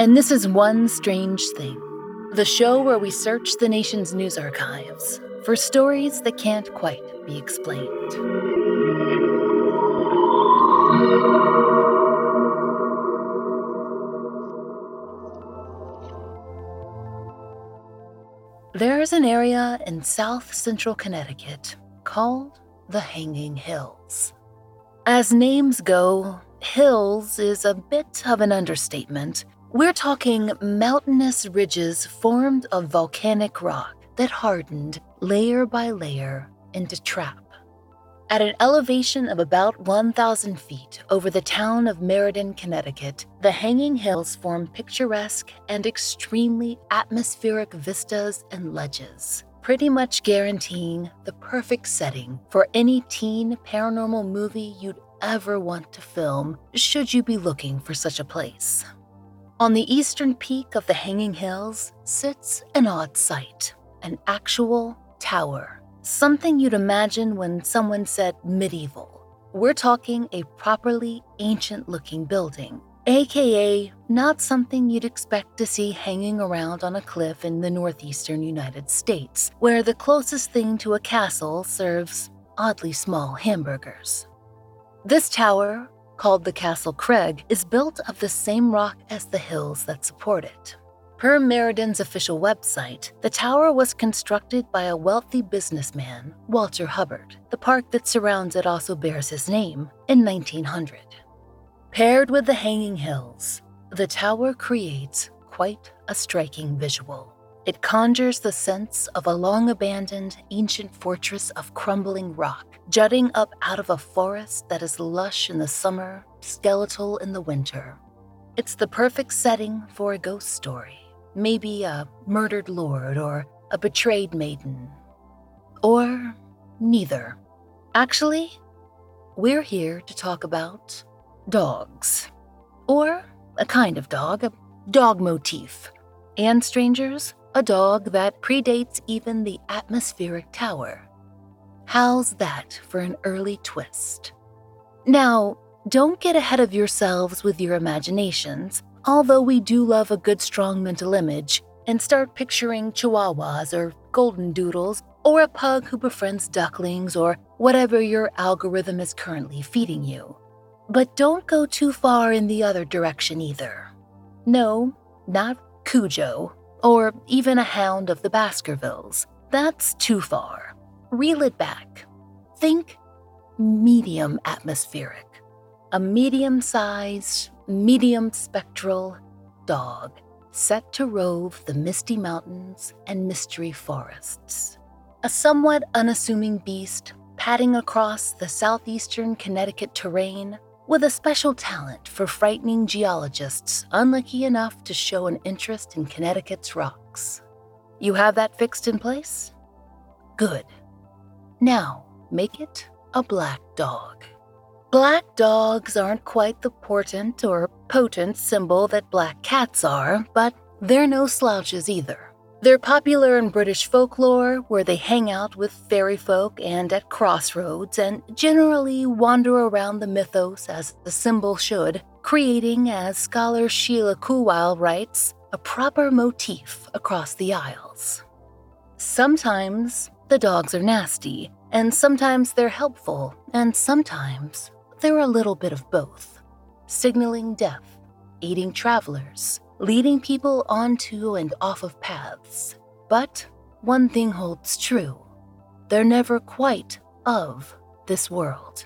and this is One Strange Thing, the show where we search the nation's news archives for stories that can't quite be explained. There's an area in south central Connecticut called the Hanging Hills. As names go, hills is a bit of an understatement. We're talking mountainous ridges formed of volcanic rock that hardened layer by layer into trap. At an elevation of about 1,000 feet over the town of Meriden, Connecticut, the hanging hills form picturesque and extremely atmospheric vistas and ledges, pretty much guaranteeing the perfect setting for any teen paranormal movie you'd ever want to film, should you be looking for such a place. On the eastern peak of the Hanging Hills sits an odd sight an actual tower Something you'd imagine when someone said medieval. We're talking a properly ancient looking building, aka not something you'd expect to see hanging around on a cliff in the northeastern United States, where the closest thing to a castle serves oddly small hamburgers. This tower, called the Castle Craig, is built of the same rock as the hills that support it. Per Meriden's official website, the tower was constructed by a wealthy businessman, Walter Hubbard. The park that surrounds it also bears his name in 1900. Paired with the hanging hills, the tower creates quite a striking visual. It conjures the sense of a long abandoned ancient fortress of crumbling rock, jutting up out of a forest that is lush in the summer, skeletal in the winter. It's the perfect setting for a ghost story. Maybe a murdered lord or a betrayed maiden. Or neither. Actually, we're here to talk about dogs. Or a kind of dog, a dog motif. And strangers, a dog that predates even the atmospheric tower. How's that for an early twist? Now, don't get ahead of yourselves with your imaginations Although we do love a good strong mental image and start picturing chihuahuas or golden doodles or a pug who befriends ducklings or whatever your algorithm is currently feeding you. But don't go too far in the other direction either. No, not Cujo, or even a hound of the Baskervilles. That's too far. Reel it back. Think medium atmospheric. A medium sized, medium spectral dog set to rove the misty mountains and mystery forests. A somewhat unassuming beast padding across the southeastern Connecticut terrain with a special talent for frightening geologists unlucky enough to show an interest in Connecticut's rocks. You have that fixed in place? Good. Now, make it a black dog. Black dogs aren't quite the portent or potent symbol that black cats are, but they're no slouches either. They're popular in British folklore, where they hang out with fairy folk and at crossroads, and generally wander around the mythos as the symbol should, creating, as scholar Sheila Kuwal writes, a proper motif across the Isles. Sometimes the dogs are nasty, and sometimes they're helpful, and sometimes they're a little bit of both, signaling death, aiding travelers, leading people onto and off of paths. But one thing holds true they're never quite of this world.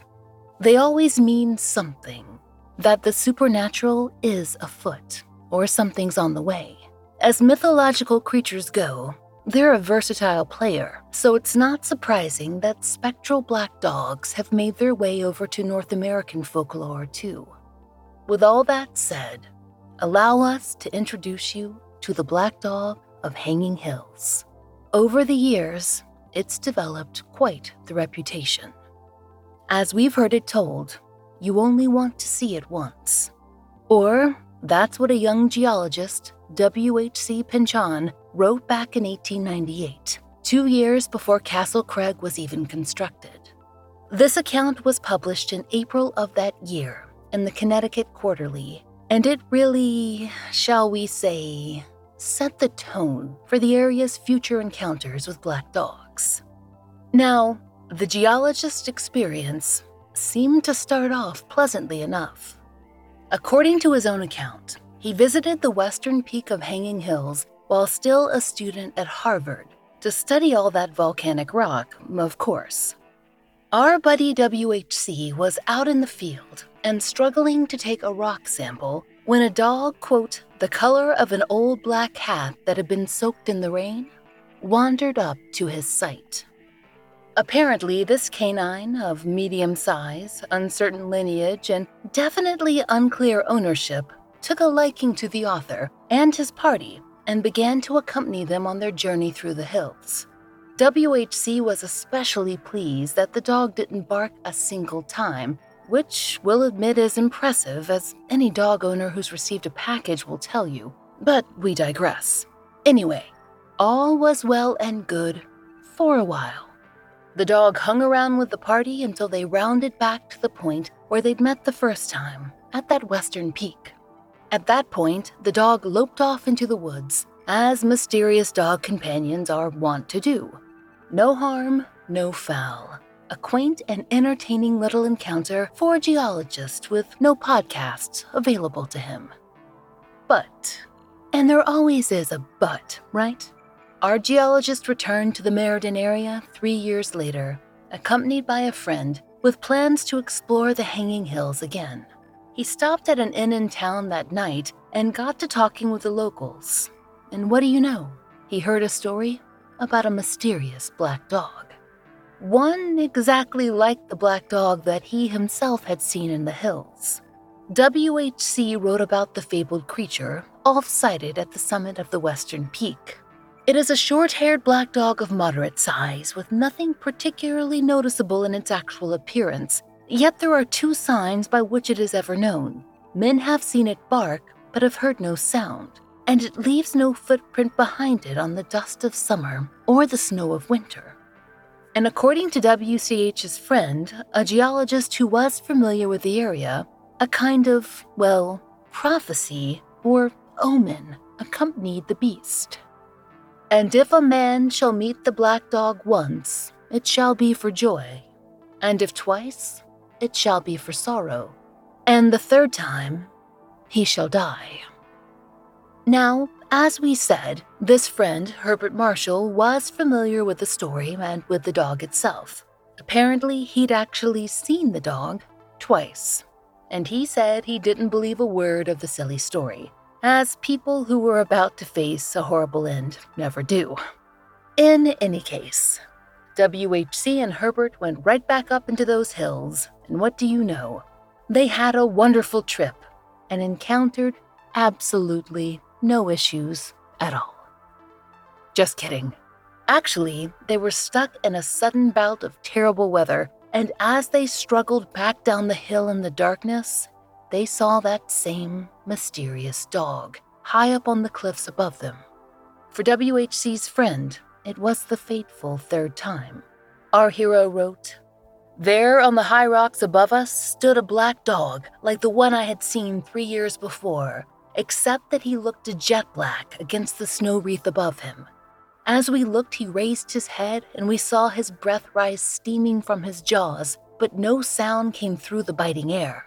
They always mean something, that the supernatural is afoot, or something's on the way. As mythological creatures go, they're a versatile player, so it's not surprising that spectral black dogs have made their way over to North American folklore too. With all that said, allow us to introduce you to the black dog of Hanging Hills. Over the years, it's developed quite the reputation. As we've heard it told, you only want to see it once. Or that's what a young geologist, W.H.C. Pynchon, wrote back in 1898, two years before Castle Craig was even constructed. This account was published in April of that year in the Connecticut Quarterly and it really, shall we say, set the tone for the area's future encounters with black dogs. Now, the geologist's experience seemed to start off pleasantly enough. According to his own account, he visited the western peak of Hanging Hills while still a student at Harvard to study all that volcanic rock, of course. Our buddy WHC was out in the field and struggling to take a rock sample when a dog, quote, the color of an old black hat that had been soaked in the rain, wandered up to his sight. Apparently, this canine of medium size, uncertain lineage, and definitely unclear ownership took a liking to the author and his party and began to accompany them on their journey through the hills. WHC was especially pleased that the dog didn't bark a single time which we'll admit is impressive, as any dog owner who's received a package will tell you. But we digress. Anyway, all was well and good for a while. The dog hung around with the party until they rounded back to the point where they'd met the first time, at that western peak. At that point, the dog loped off into the woods, as mysterious dog companions are wont to do. No harm, no foul a quaint and entertaining little encounter for a geologist with no podcasts available to him. But, and there always is a but, right? Our geologist returned to the Meriden area three years later, accompanied by a friend with plans to explore the Hanging Hills again. He stopped at an inn in town that night and got to talking with the locals. And what do you know? He heard a story about a mysterious black dog one exactly like the black dog that he himself had seen in the hills. WHC wrote about the fabled creature, off sighted at the summit of the western peak. It is a short haired black dog of moderate size, with nothing particularly noticeable in its actual appearance, yet there are two signs by which it is ever known. Men have seen it bark, but have heard no sound, and it leaves no footprint behind it on the dust of summer or the snow of winter. And according to WCH's friend, a geologist who was familiar with the area, a kind of, well, prophecy or omen accompanied the beast. And if a man shall meet the black dog once, it shall be for joy, and if twice, it shall be for sorrow, and the third time, he shall die. Now, as we said, this friend, Herbert Marshall, was familiar with the story and with the dog itself. Apparently, he'd actually seen the dog twice, and he said he didn't believe a word of the silly story, as people who were about to face a horrible end never do. In any case, WHC and Herbert went right back up into those hills, and what do you know? They had a wonderful trip and encountered absolutely no issues at all. Just kidding. Actually, they were stuck in a sudden bout of terrible weather, and as they struggled back down the hill in the darkness, they saw that same mysterious dog high up on the cliffs above them. For WHC's friend, it was the fateful third time. Our hero wrote, There on the high rocks above us stood a black dog like the one I had seen three years before, except that he looked a jet black against the snow wreath above him. As we looked, he raised his head and we saw his breath rise steaming from his jaws, but no sound came through the biting air.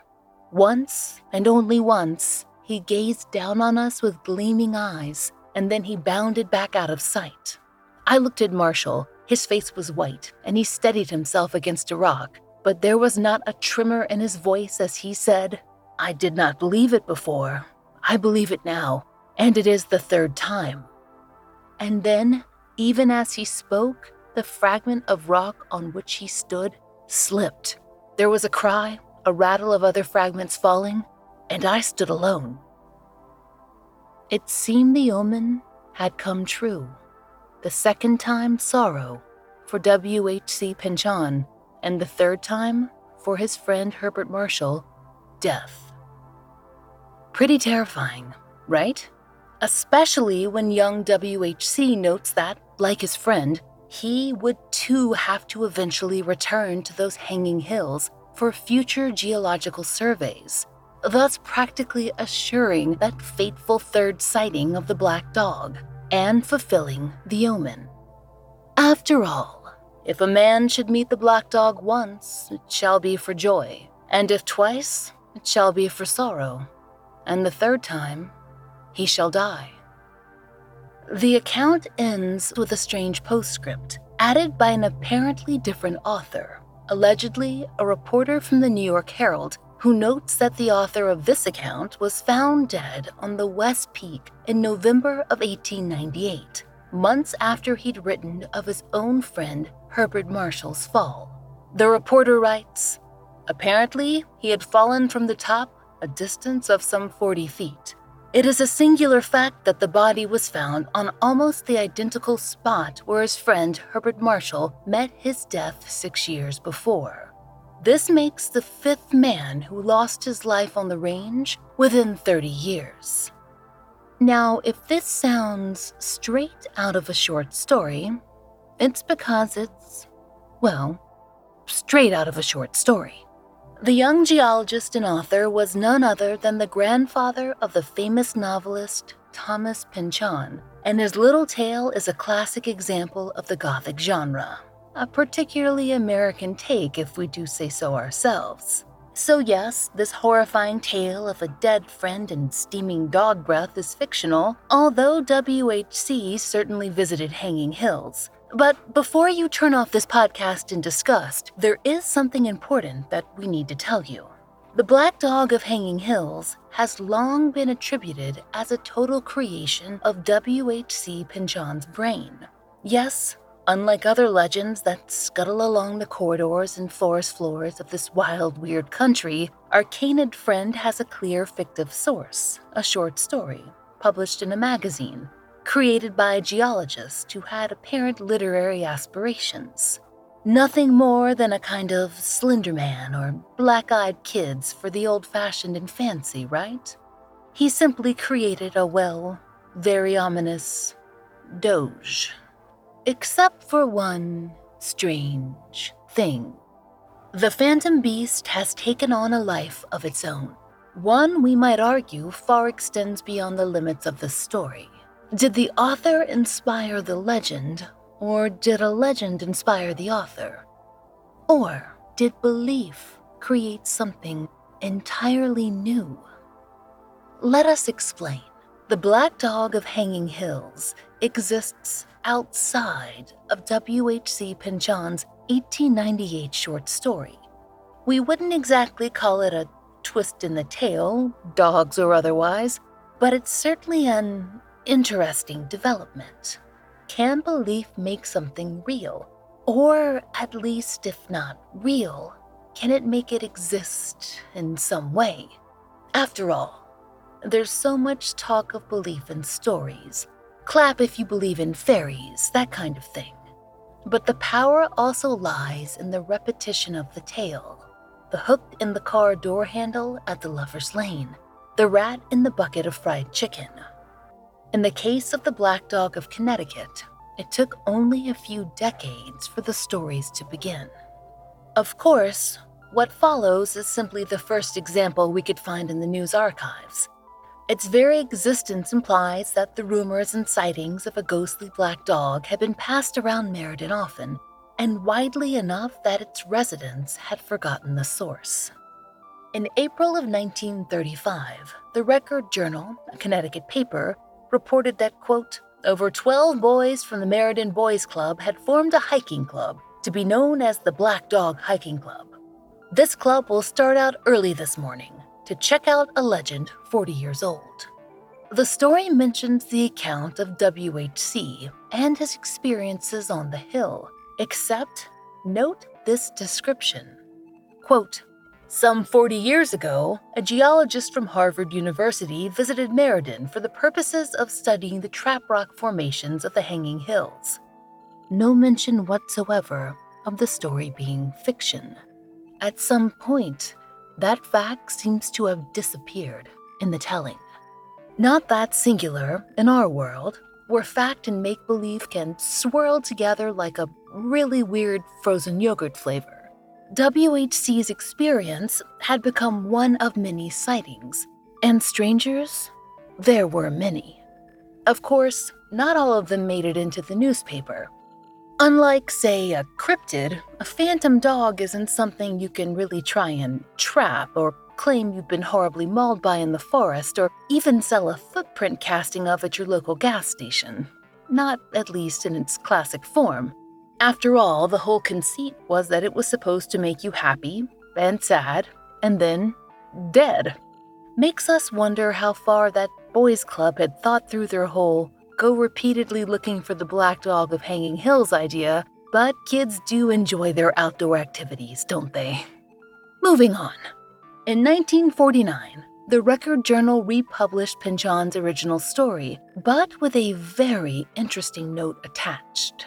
Once, and only once, he gazed down on us with gleaming eyes, and then he bounded back out of sight. I looked at Marshall. His face was white, and he steadied himself against a rock, but there was not a tremor in his voice as he said, I did not believe it before. I believe it now, and it is the third time. And then, even as he spoke, the fragment of rock on which he stood slipped. There was a cry, a rattle of other fragments falling, and I stood alone. It seemed the omen had come true. The second time, sorrow for W.H.C. Pynchon, and the third time, for his friend Herbert Marshall, death. Pretty terrifying, right? Especially when young WHC notes that, like his friend, he would too have to eventually return to those hanging hills for future geological surveys, thus practically assuring that fateful third sighting of the black dog and fulfilling the omen. After all, if a man should meet the black dog once, it shall be for joy, and if twice, it shall be for sorrow, and the third time, he shall die. The account ends with a strange postscript, added by an apparently different author, allegedly a reporter from the New York Herald, who notes that the author of this account was found dead on the West Peak in November of 1898, months after he'd written of his own friend Herbert Marshall's fall. The reporter writes Apparently, he had fallen from the top a distance of some 40 feet. It is a singular fact that the body was found on almost the identical spot where his friend Herbert Marshall met his death six years before. This makes the fifth man who lost his life on the range within 30 years. Now, if this sounds straight out of a short story, it's because it's, well, straight out of a short story. The young geologist and author was none other than the grandfather of the famous novelist Thomas Pynchon, and his little tale is a classic example of the Gothic genre, a particularly American take if we do say so ourselves. So, yes, this horrifying tale of a dead friend and steaming dog breath is fictional, although WHC certainly visited Hanging Hills, but before you turn off this podcast in disgust, there is something important that we need to tell you. The Black Dog of Hanging Hills has long been attributed as a total creation of W.H.C. Pynchon's brain. Yes, unlike other legends that scuttle along the corridors and forest floors of this wild, weird country, our canid friend has a clear fictive source, a short story, published in a magazine, created by a geologist who had apparent literary aspirations. Nothing more than a kind of Slender Man or Black Eyed Kids for the old fashioned and fancy, right? He simply created a, well, very ominous doge. Except for one strange thing. The Phantom Beast has taken on a life of its own. One we might argue far extends beyond the limits of the story. Did the author inspire the legend, or did a legend inspire the author? Or did belief create something entirely new? Let us explain. The Black Dog of Hanging Hills exists outside of W.H.C. Pynchon's 1898 short story. We wouldn't exactly call it a twist in the tale, dogs or otherwise, but it's certainly an interesting development. Can belief make something real? Or, at least, if not real, can it make it exist in some way? After all, there's so much talk of belief in stories. Clap if you believe in fairies, that kind of thing. But the power also lies in the repetition of the tale the hook in the car door handle at the lover's lane, the rat in the bucket of fried chicken, In the case of the Black Dog of Connecticut, it took only a few decades for the stories to begin. Of course, what follows is simply the first example we could find in the news archives. Its very existence implies that the rumors and sightings of a ghostly black dog had been passed around Meriden often, and widely enough that its residents had forgotten the source. In April of 1935, the Record Journal, a Connecticut paper, reported that, quote, over 12 boys from the Meriden Boys Club had formed a hiking club to be known as the Black Dog Hiking Club. This club will start out early this morning to check out a legend 40 years old. The story mentions the account of WHC and his experiences on the hill, except note this description. Quote, some 40 years ago, a geologist from Harvard University visited Meriden for the purposes of studying the trap rock formations of the Hanging Hills. No mention whatsoever of the story being fiction. At some point, that fact seems to have disappeared in the telling. Not that singular in our world, where fact and make believe can swirl together like a really weird frozen yogurt flavor. WHC's experience had become one of many sightings, and strangers, there were many. Of course, not all of them made it into the newspaper, Unlike, say, a cryptid, a phantom dog isn't something you can really try and trap or claim you've been horribly mauled by in the forest or even sell a footprint casting of at your local gas station. Not at least in its classic form. After all, the whole conceit was that it was supposed to make you happy and sad and then dead. Makes us wonder how far that boys' club had thought through their whole go repeatedly looking for the black dog of Hanging Hills idea, but kids do enjoy their outdoor activities, don't they? Moving on. In 1949, the Record Journal republished Pynchon's original story, but with a very interesting note attached.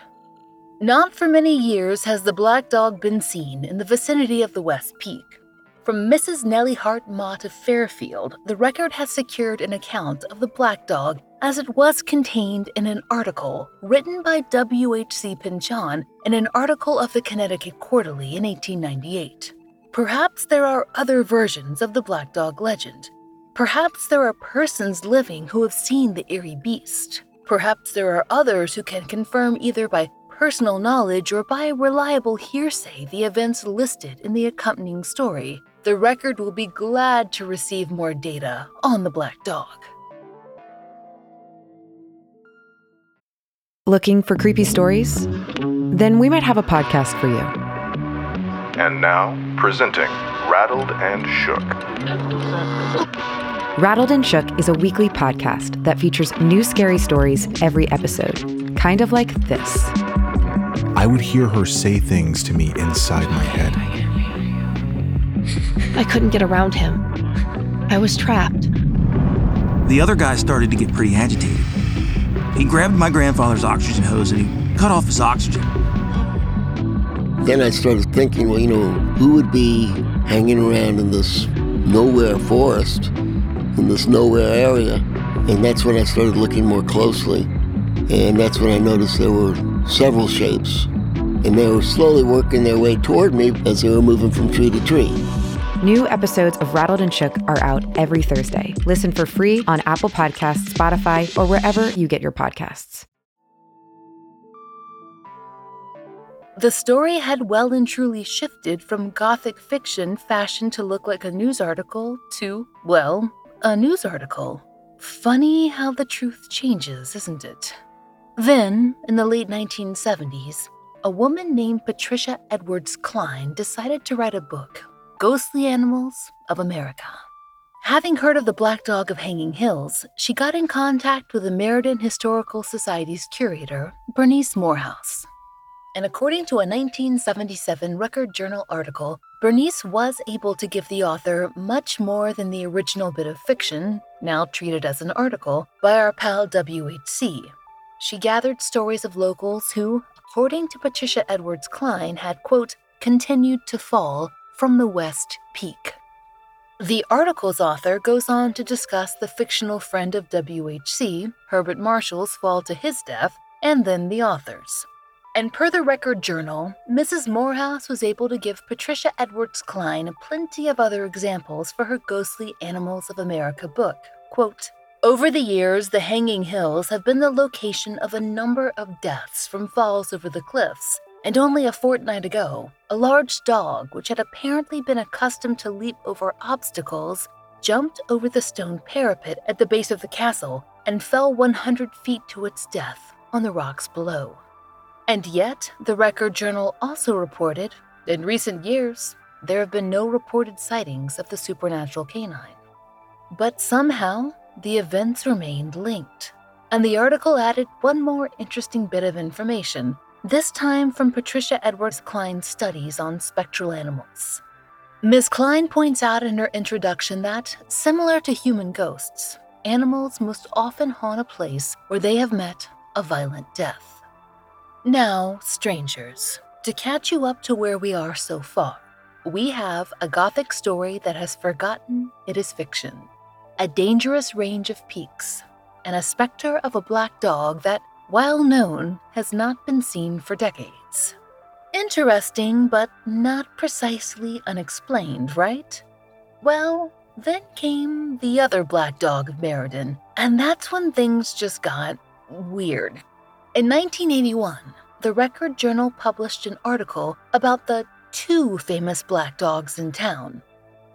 Not for many years has the black dog been seen in the vicinity of the West Peak. From Mrs. Nellie Hart Mott of Fairfield, the record has secured an account of the black dog as it was contained in an article written by W.H.C. Pynchon in an article of the Connecticut Quarterly in 1898. Perhaps there are other versions of the black dog legend. Perhaps there are persons living who have seen the eerie beast. Perhaps there are others who can confirm either by personal knowledge or by reliable hearsay the events listed in the accompanying story the record will be glad to receive more data on the black dog. Looking for creepy stories? Then we might have a podcast for you. And now, presenting Rattled and Shook. Rattled and Shook is a weekly podcast that features new scary stories every episode, kind of like this. I would hear her say things to me inside my head. I couldn't get around him. I was trapped. The other guy started to get pretty agitated. He grabbed my grandfather's oxygen hose and he cut off his oxygen. Then I started thinking, well, you know, who would be hanging around in this nowhere forest, in this nowhere area? And that's when I started looking more closely. And that's when I noticed there were several shapes. And they were slowly working their way toward me as they were moving from tree to tree. New episodes of Rattled and Shook are out every Thursday. Listen for free on Apple Podcasts, Spotify, or wherever you get your podcasts. The story had well and truly shifted from gothic fiction fashioned to look like a news article to, well, a news article. Funny how the truth changes, isn't it? Then, in the late 1970s, a woman named Patricia Edwards Clyne decided to write a book Ghostly Animals of America. Having heard of the Black Dog of Hanging Hills, she got in contact with the Meriden Historical Society's curator, Bernice Morehouse. And according to a 1977 Record Journal article, Bernice was able to give the author much more than the original bit of fiction, now treated as an article, by our pal WHC. She gathered stories of locals who, according to Patricia Edwards Clyne, had, quote, continued to fall from the West Peak. The article's author goes on to discuss the fictional friend of WHC, Herbert Marshall's fall to his death, and then the author's. And per the Record Journal, Mrs. Morehouse was able to give Patricia Edwards Clyne plenty of other examples for her Ghostly Animals of America book. Quote, over the years, the Hanging Hills have been the location of a number of deaths from falls over the cliffs, and only a fortnight ago, a large dog, which had apparently been accustomed to leap over obstacles, jumped over the stone parapet at the base of the castle and fell 100 feet to its death on the rocks below. And yet, the Record Journal also reported in recent years, there have been no reported sightings of the supernatural canine. But somehow, the events remained linked, and the article added one more interesting bit of information this time from Patricia Edwards Clyne's studies on spectral animals. Ms. Clyne points out in her introduction that, similar to human ghosts, animals most often haunt a place where they have met a violent death. Now, strangers, to catch you up to where we are so far, we have a gothic story that has forgotten it is fiction, a dangerous range of peaks, and a specter of a black dog that while known, has not been seen for decades. Interesting, but not precisely unexplained, right? Well, then came the other black dog of Meriden, and that's when things just got weird. In 1981, the Record Journal published an article about the two famous black dogs in town.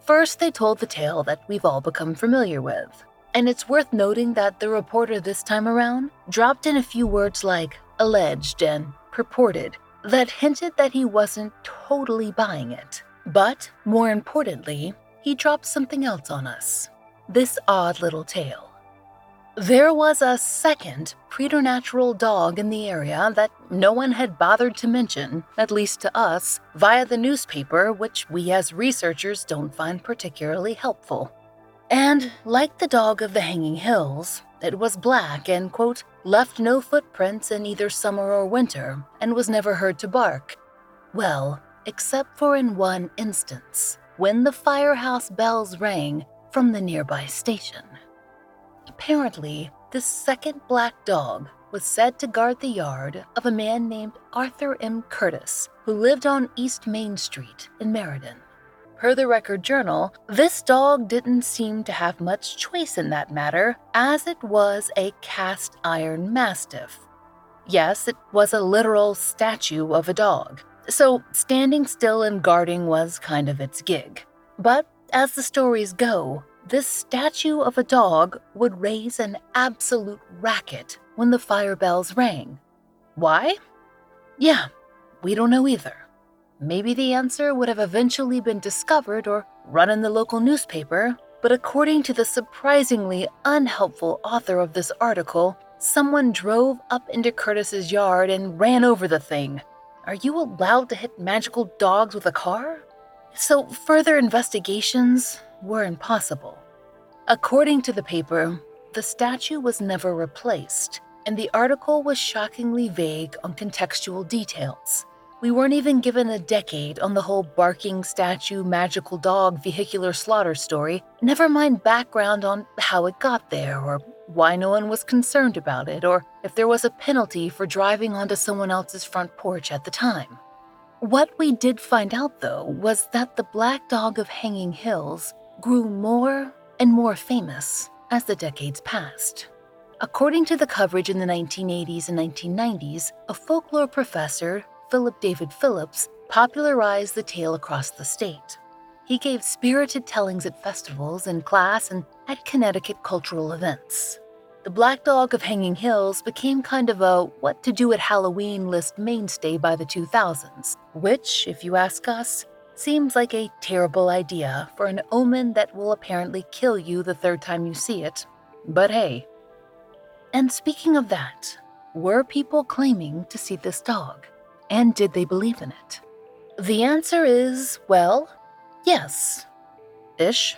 First, they told the tale that we've all become familiar with and it's worth noting that the reporter this time around dropped in a few words like alleged and purported that hinted that he wasn't totally buying it. But more importantly, he dropped something else on us this odd little tale. There was a second preternatural dog in the area that no one had bothered to mention, at least to us, via the newspaper, which we as researchers don't find particularly helpful. And, like the dog of the Hanging Hills, it was black and, quote, left no footprints in either summer or winter and was never heard to bark. Well, except for in one instance, when the firehouse bells rang from the nearby station. Apparently, this second black dog was said to guard the yard of a man named Arthur M. Curtis, who lived on East Main Street in Meriden. Per the Record Journal, this dog didn't seem to have much choice in that matter, as it was a cast iron mastiff. Yes, it was a literal statue of a dog, so standing still and guarding was kind of its gig. But as the stories go, this statue of a dog would raise an absolute racket when the fire bells rang. Why? Yeah, we don't know either. Maybe the answer would have eventually been discovered or run in the local newspaper, but according to the surprisingly unhelpful author of this article, someone drove up into Curtis's yard and ran over the thing. Are you allowed to hit magical dogs with a car? So further investigations were impossible. According to the paper, the statue was never replaced, and the article was shockingly vague on contextual details. We weren't even given a decade on the whole barking statue, magical dog, vehicular slaughter story, never mind background on how it got there, or why no one was concerned about it, or if there was a penalty for driving onto someone else's front porch at the time. What we did find out, though, was that the Black Dog of Hanging Hills grew more and more famous as the decades passed. According to the coverage in the 1980s and 1990s, a folklore professor Philip David Phillips popularized the tale across the state. He gave spirited tellings at festivals, in class, and at Connecticut cultural events. The Black Dog of Hanging Hills became kind of a what to do at Halloween list mainstay by the 2000s, which, if you ask us, seems like a terrible idea for an omen that will apparently kill you the third time you see it. But hey. And speaking of that, were people claiming to see this dog? And did they believe in it? The answer is, well, yes. Ish.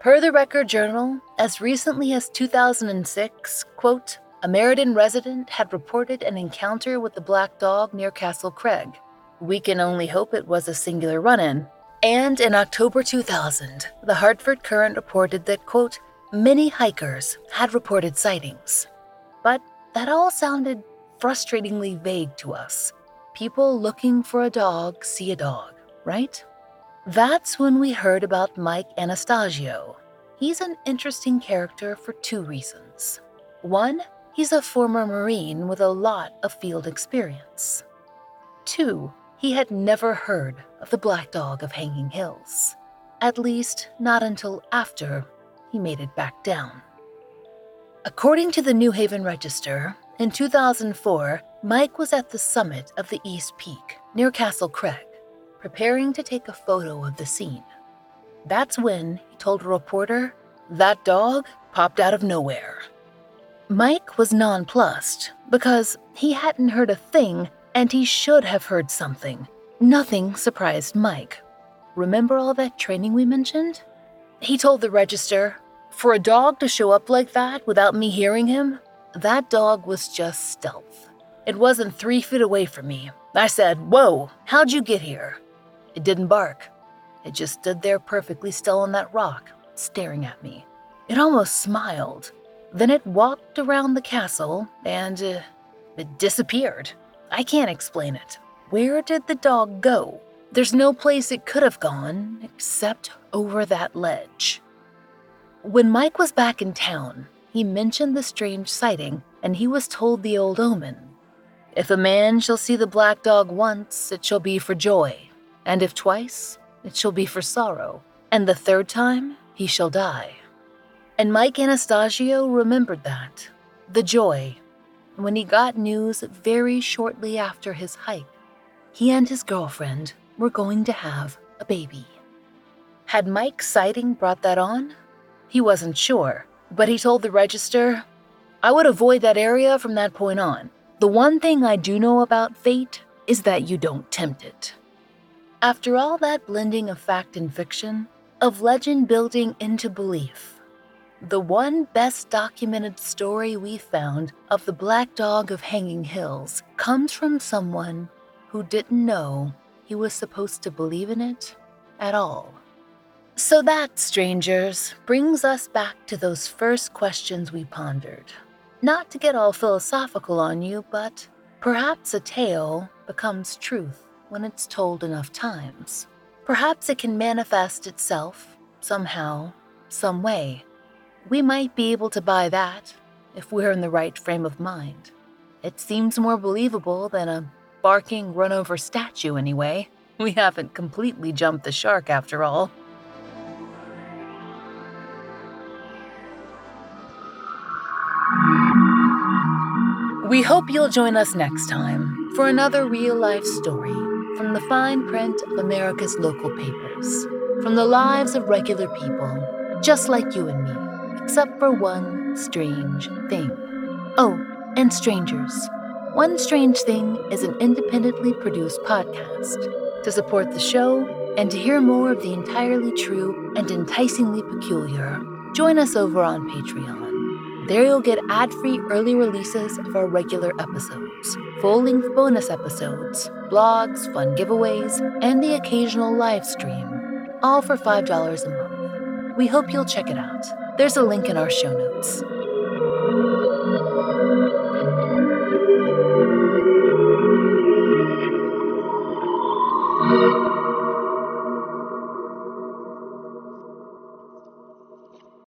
Per the Record Journal, as recently as 2006, quote, a Meriden resident had reported an encounter with the black dog near Castle Craig. We can only hope it was a singular run in. And in October 2000, the Hartford Courant reported that, quote, many hikers had reported sightings. But that all sounded frustratingly vague to us. People looking for a dog see a dog, right? That's when we heard about Mike Anastasio. He's an interesting character for two reasons. One, he's a former Marine with a lot of field experience. Two, he had never heard of the Black Dog of Hanging Hills. At least, not until after he made it back down. According to the New Haven Register, in 2004, Mike was at the summit of the East Peak near Castle Craig, preparing to take a photo of the scene. That's when he told a reporter that dog popped out of nowhere. Mike was nonplussed because he hadn't heard a thing and he should have heard something. Nothing surprised Mike. Remember all that training we mentioned? He told the register, For a dog to show up like that without me hearing him, that dog was just stealth. It wasn't three feet away from me. I said, Whoa, how'd you get here? It didn't bark. It just stood there perfectly still on that rock, staring at me. It almost smiled. Then it walked around the castle and uh, it disappeared. I can't explain it. Where did the dog go? There's no place it could have gone except over that ledge. When Mike was back in town, he mentioned the strange sighting and he was told the old omen. If a man shall see the black dog once, it shall be for joy, and if twice, it shall be for sorrow, and the third time, he shall die. And Mike Anastasio remembered that the joy when he got news very shortly after his hike. He and his girlfriend were going to have a baby. Had Mike's sighting brought that on? He wasn't sure, but he told the register, I would avoid that area from that point on. The one thing I do know about fate is that you don't tempt it. After all that blending of fact and fiction, of legend building into belief, the one best documented story we found of the Black Dog of Hanging Hills comes from someone who didn't know he was supposed to believe in it at all. So that, strangers, brings us back to those first questions we pondered. Not to get all philosophical on you, but perhaps a tale becomes truth when it's told enough times. Perhaps it can manifest itself somehow, some way we might be able to buy that if we're in the right frame of mind. It seems more believable than a barking run over statue, anyway. We haven't completely jumped the shark after all. We hope you'll join us next time for another real life story from the fine print of America's local papers, from the lives of regular people, just like you and me except for one strange thing. Oh, and strangers. One Strange Thing is an independently produced podcast. To support the show and to hear more of the entirely true and enticingly peculiar, join us over on Patreon. There you'll get ad free early releases of our regular episodes, full length bonus episodes, blogs, fun giveaways, and the occasional live stream, all for $5 a month. We hope you'll check it out. There's a link in our show notes.